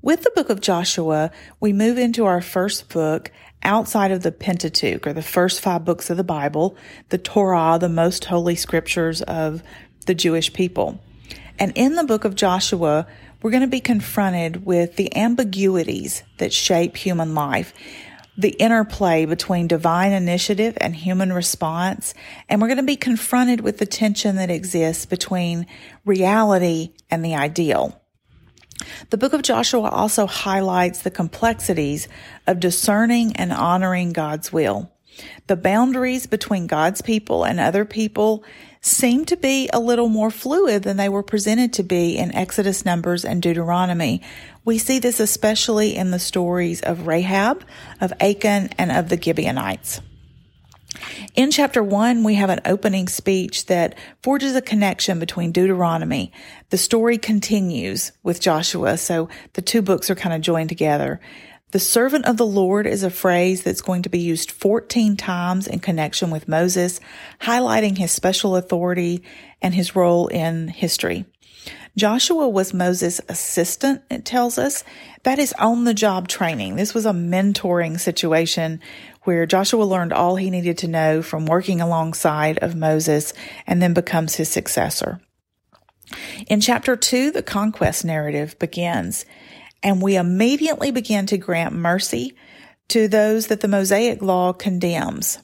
With the book of Joshua, we move into our first book outside of the Pentateuch, or the first five books of the Bible, the Torah, the most holy scriptures of the Jewish people. And in the book of Joshua, we're going to be confronted with the ambiguities that shape human life, the interplay between divine initiative and human response, and we're going to be confronted with the tension that exists between reality and the ideal. The book of Joshua also highlights the complexities of discerning and honoring God's will. The boundaries between God's people and other people seem to be a little more fluid than they were presented to be in Exodus, Numbers, and Deuteronomy. We see this especially in the stories of Rahab, of Achan, and of the Gibeonites. In chapter one, we have an opening speech that forges a connection between Deuteronomy. The story continues with Joshua, so the two books are kind of joined together. The servant of the Lord is a phrase that's going to be used 14 times in connection with Moses, highlighting his special authority and his role in history. Joshua was Moses' assistant, it tells us. That is on the job training. This was a mentoring situation where Joshua learned all he needed to know from working alongside of Moses and then becomes his successor. In chapter two, the conquest narrative begins, and we immediately begin to grant mercy to those that the Mosaic law condemns.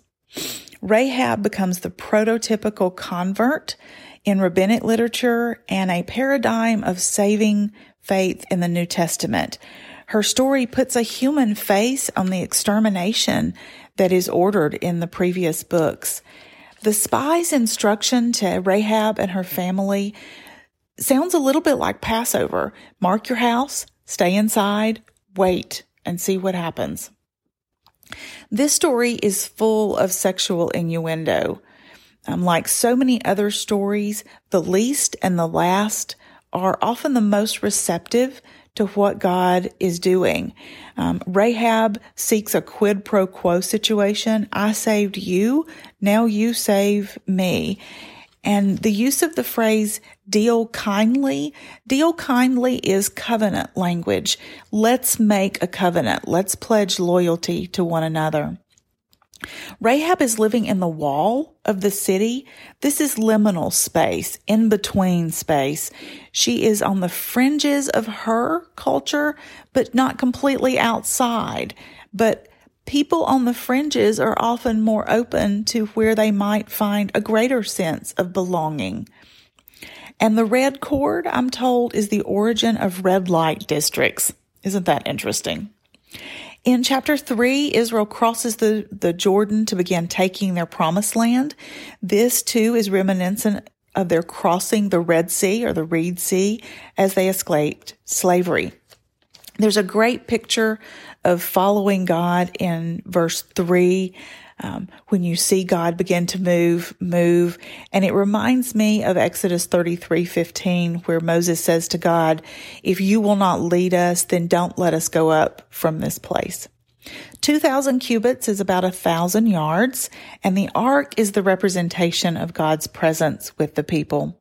Rahab becomes the prototypical convert in rabbinic literature and a paradigm of saving faith in the New Testament. Her story puts a human face on the extermination that is ordered in the previous books. The spy's instruction to Rahab and her family sounds a little bit like Passover. Mark your house, stay inside, wait, and see what happens. This story is full of sexual innuendo. Um, like so many other stories, the least and the last are often the most receptive to what God is doing. Um, Rahab seeks a quid pro quo situation. I saved you. Now you save me. And the use of the phrase deal kindly, deal kindly is covenant language. Let's make a covenant. Let's pledge loyalty to one another. Rahab is living in the wall of the city. This is liminal space, in between space. She is on the fringes of her culture, but not completely outside. But people on the fringes are often more open to where they might find a greater sense of belonging. And the red cord, I'm told, is the origin of red light districts. Isn't that interesting? In chapter three, Israel crosses the, the Jordan to begin taking their promised land. This too is reminiscent of their crossing the Red Sea or the Reed Sea as they escaped slavery. There's a great picture of following God in verse three um, when you see God begin to move, move. And it reminds me of Exodus 33, 15, where Moses says to God, if you will not lead us, then don't let us go up from this place. 2,000 cubits is about a thousand yards, and the ark is the representation of God's presence with the people.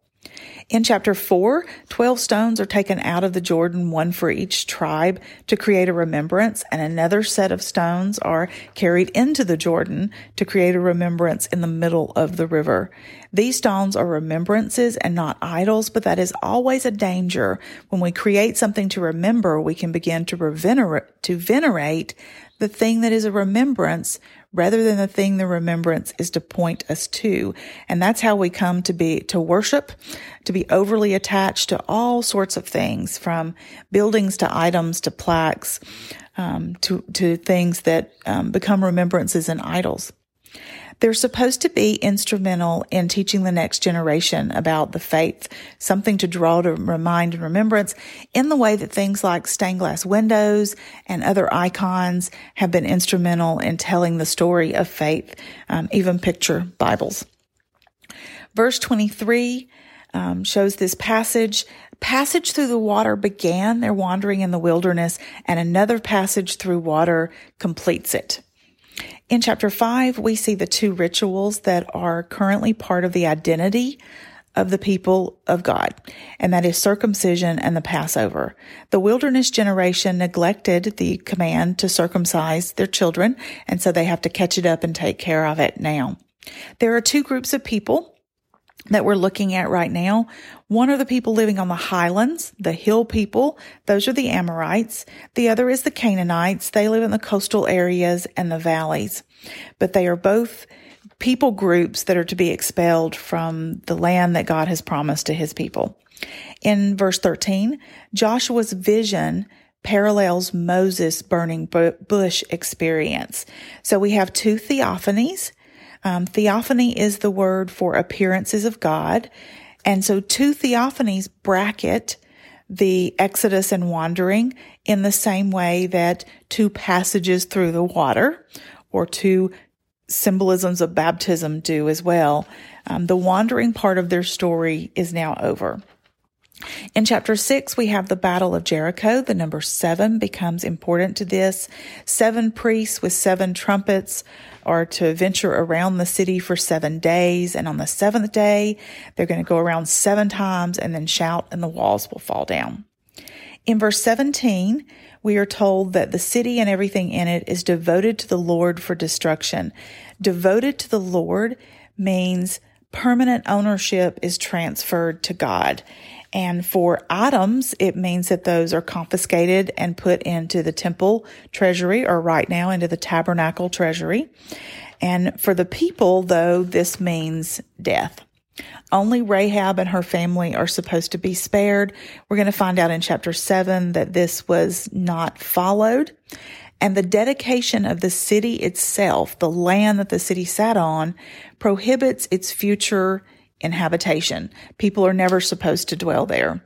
In chapter 4, 12 stones are taken out of the Jordan, one for each tribe, to create a remembrance, and another set of stones are carried into the Jordan to create a remembrance in the middle of the river. These stones are remembrances and not idols, but that is always a danger. When we create something to remember, we can begin to, venerate, to venerate the thing that is a remembrance rather than the thing the remembrance is to point us to. And that's how we come to be, to worship, to be overly attached to all sorts of things from buildings to items to plaques, um, to, to things that um, become remembrances and idols. They're supposed to be instrumental in teaching the next generation about the faith, something to draw to remind and remembrance in the way that things like stained glass windows and other icons have been instrumental in telling the story of faith, um, even picture Bibles. Verse 23 um, shows this passage. Passage through the water began their wandering in the wilderness, and another passage through water completes it. In chapter 5, we see the two rituals that are currently part of the identity of the people of God, and that is circumcision and the Passover. The wilderness generation neglected the command to circumcise their children, and so they have to catch it up and take care of it now. There are two groups of people that we're looking at right now. One are the people living on the highlands, the hill people. Those are the Amorites. The other is the Canaanites. They live in the coastal areas and the valleys, but they are both people groups that are to be expelled from the land that God has promised to his people. In verse 13, Joshua's vision parallels Moses' burning bush experience. So we have two theophanies um, theophany is the word for appearances of God. And so two theophanies bracket the Exodus and wandering in the same way that two passages through the water or two symbolisms of baptism do as well. Um, the wandering part of their story is now over. In chapter six, we have the Battle of Jericho. The number seven becomes important to this. Seven priests with seven trumpets are to venture around the city for seven days. And on the seventh day, they're going to go around seven times and then shout and the walls will fall down. In verse 17, we are told that the city and everything in it is devoted to the Lord for destruction. Devoted to the Lord means permanent ownership is transferred to God. And for items, it means that those are confiscated and put into the temple treasury or right now into the tabernacle treasury. And for the people, though, this means death. Only Rahab and her family are supposed to be spared. We're going to find out in chapter seven that this was not followed. And the dedication of the city itself, the land that the city sat on, prohibits its future inhabitation. People are never supposed to dwell there.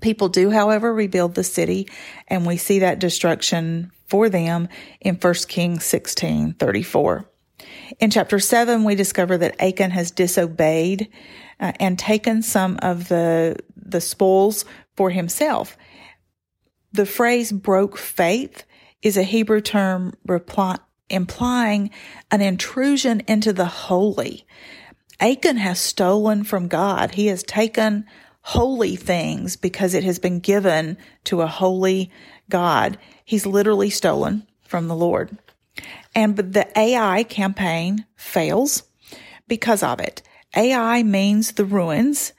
People do, however, rebuild the city, and we see that destruction for them in 1 Kings 16 34. In chapter 7, we discover that Achan has disobeyed uh, and taken some of the, the spoils for himself. The phrase broke faith is a Hebrew term reply, implying an intrusion into the holy. Achan has stolen from God. He has taken holy things because it has been given to a holy God. He's literally stolen from the Lord. And the Ai campaign fails because of it. Ai means the ruins.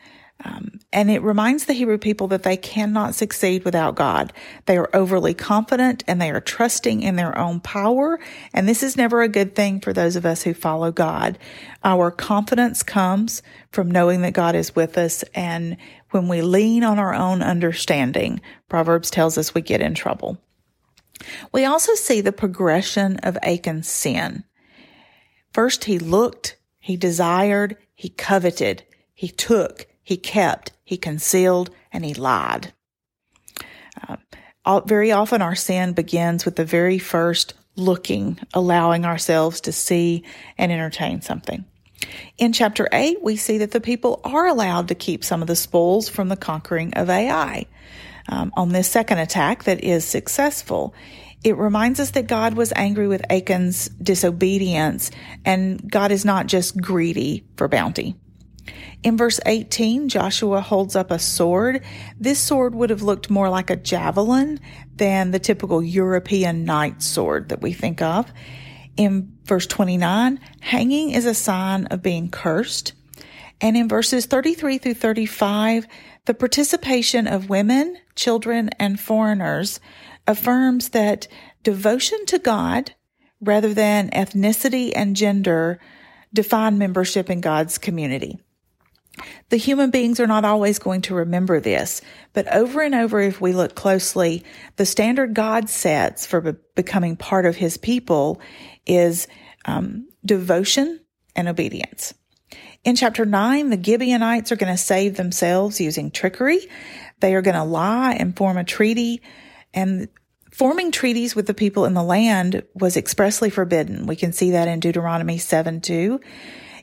Um, and it reminds the Hebrew people that they cannot succeed without God. They are overly confident and they are trusting in their own power. And this is never a good thing for those of us who follow God. Our confidence comes from knowing that God is with us. And when we lean on our own understanding, Proverbs tells us we get in trouble. We also see the progression of Achan's sin. First, he looked, he desired, he coveted, he took, he kept, he concealed, and he lied. Uh, all, very often our sin begins with the very first looking, allowing ourselves to see and entertain something. In chapter 8, we see that the people are allowed to keep some of the spoils from the conquering of Ai. Um, on this second attack that is successful, it reminds us that God was angry with Achan's disobedience, and God is not just greedy for bounty. In verse 18, Joshua holds up a sword. This sword would have looked more like a javelin than the typical European knight sword that we think of. In verse 29, hanging is a sign of being cursed. And in verses 33 through 35, the participation of women, children, and foreigners affirms that devotion to God rather than ethnicity and gender define membership in God's community. The human beings are not always going to remember this, but over and over, if we look closely, the standard God sets for be- becoming part of his people is um, devotion and obedience. In chapter 9, the Gibeonites are going to save themselves using trickery. They are going to lie and form a treaty. And forming treaties with the people in the land was expressly forbidden. We can see that in Deuteronomy 7 2.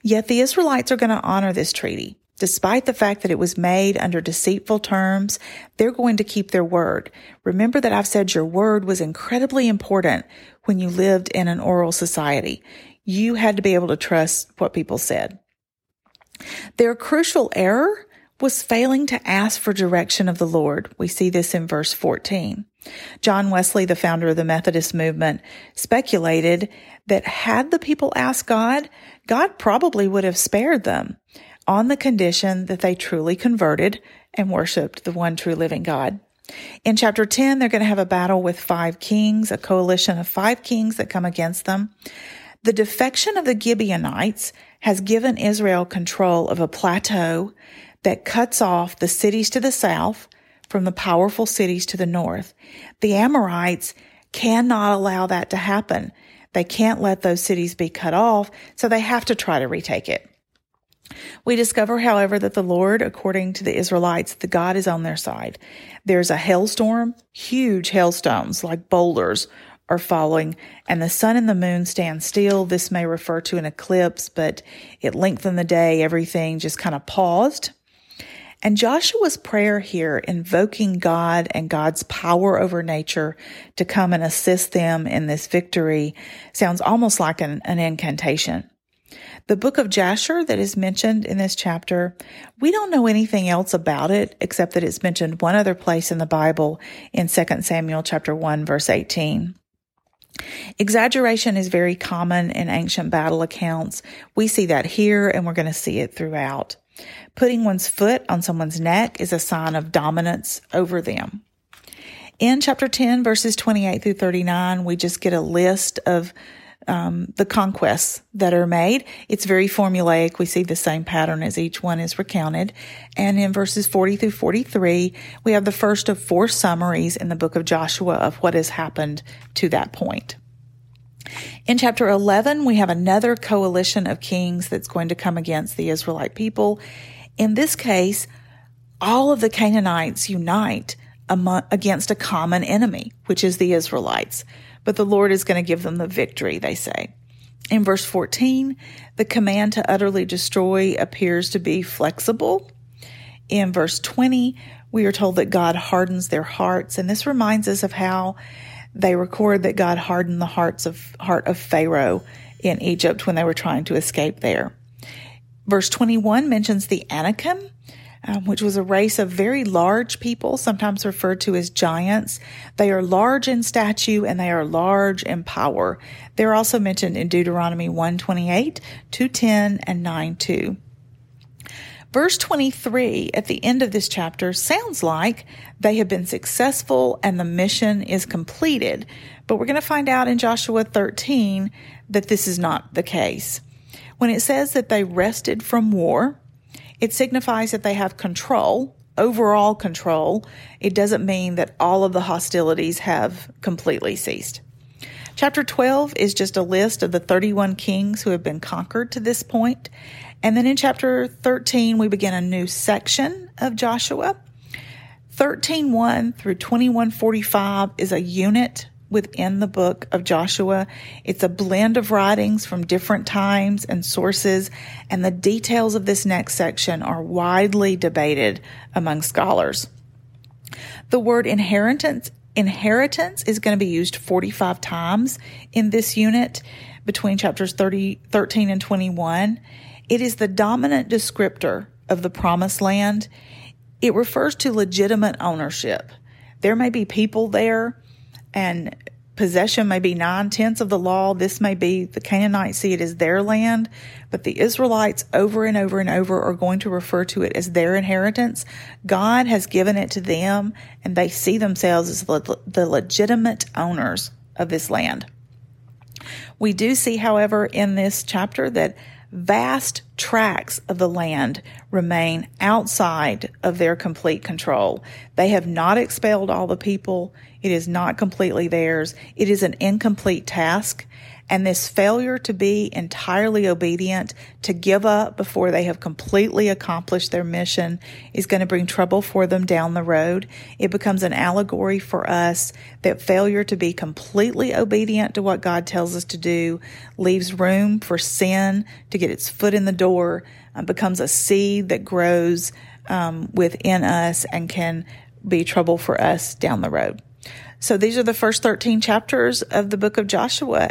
Yet the Israelites are going to honor this treaty. Despite the fact that it was made under deceitful terms, they're going to keep their word. Remember that I've said your word was incredibly important when you lived in an oral society. You had to be able to trust what people said. Their crucial error was failing to ask for direction of the Lord. We see this in verse 14. John Wesley, the founder of the Methodist movement, speculated that had the people asked God, God probably would have spared them on the condition that they truly converted and worshiped the one true living God. In chapter 10, they're going to have a battle with five kings, a coalition of five kings that come against them. The defection of the Gibeonites has given Israel control of a plateau that cuts off the cities to the south from the powerful cities to the north. The Amorites cannot allow that to happen. They can't let those cities be cut off, so they have to try to retake it. We discover, however, that the Lord, according to the Israelites, the God is on their side. There's a hailstorm, huge hailstones like boulders are falling, and the sun and the moon stand still. This may refer to an eclipse, but it lengthened the day. Everything just kind of paused. And Joshua's prayer here, invoking God and God's power over nature to come and assist them in this victory, sounds almost like an, an incantation. The book of Jasher that is mentioned in this chapter, we don't know anything else about it except that it's mentioned one other place in the Bible in 2 Samuel chapter 1 verse 18. Exaggeration is very common in ancient battle accounts. We see that here and we're going to see it throughout. Putting one's foot on someone's neck is a sign of dominance over them. In chapter 10, verses 28 through 39, we just get a list of um, the conquests that are made. It's very formulaic. We see the same pattern as each one is recounted. And in verses 40 through 43, we have the first of four summaries in the book of Joshua of what has happened to that point. In chapter 11, we have another coalition of kings that's going to come against the Israelite people. In this case, all of the Canaanites unite against a common enemy, which is the Israelites but the Lord is going to give them the victory, they say. In verse 14, the command to utterly destroy appears to be flexible. In verse 20, we are told that God hardens their hearts, and this reminds us of how they record that God hardened the hearts of heart of Pharaoh in Egypt when they were trying to escape there. Verse 21 mentions the Anakim, um, which was a race of very large people, sometimes referred to as giants. They are large in stature and they are large in power. They're also mentioned in Deuteronomy 128, 210, and 9 2. Verse 23 at the end of this chapter sounds like they have been successful and the mission is completed. But we're going to find out in Joshua 13 that this is not the case. When it says that they rested from war, it signifies that they have control, overall control. It doesn't mean that all of the hostilities have completely ceased. Chapter 12 is just a list of the 31 kings who have been conquered to this point. And then in chapter 13, we begin a new section of Joshua. 13.1 through 21.45 is a unit within the book of Joshua. It's a blend of writings from different times and sources, and the details of this next section are widely debated among scholars. The word inheritance inheritance is going to be used 45 times in this unit between chapters 30, 13 and 21. It is the dominant descriptor of the promised land. It refers to legitimate ownership. There may be people there and possession may be nine tenths of the law. This may be the Canaanites see it as their land, but the Israelites over and over and over are going to refer to it as their inheritance. God has given it to them and they see themselves as the legitimate owners of this land. We do see, however, in this chapter that vast tracts of the land remain outside of their complete control. They have not expelled all the people. It is not completely theirs. It is an incomplete task. And this failure to be entirely obedient, to give up before they have completely accomplished their mission is going to bring trouble for them down the road. It becomes an allegory for us that failure to be completely obedient to what God tells us to do leaves room for sin to get its foot in the door, uh, becomes a seed that grows um, within us and can be trouble for us down the road. So these are the first 13 chapters of the book of Joshua.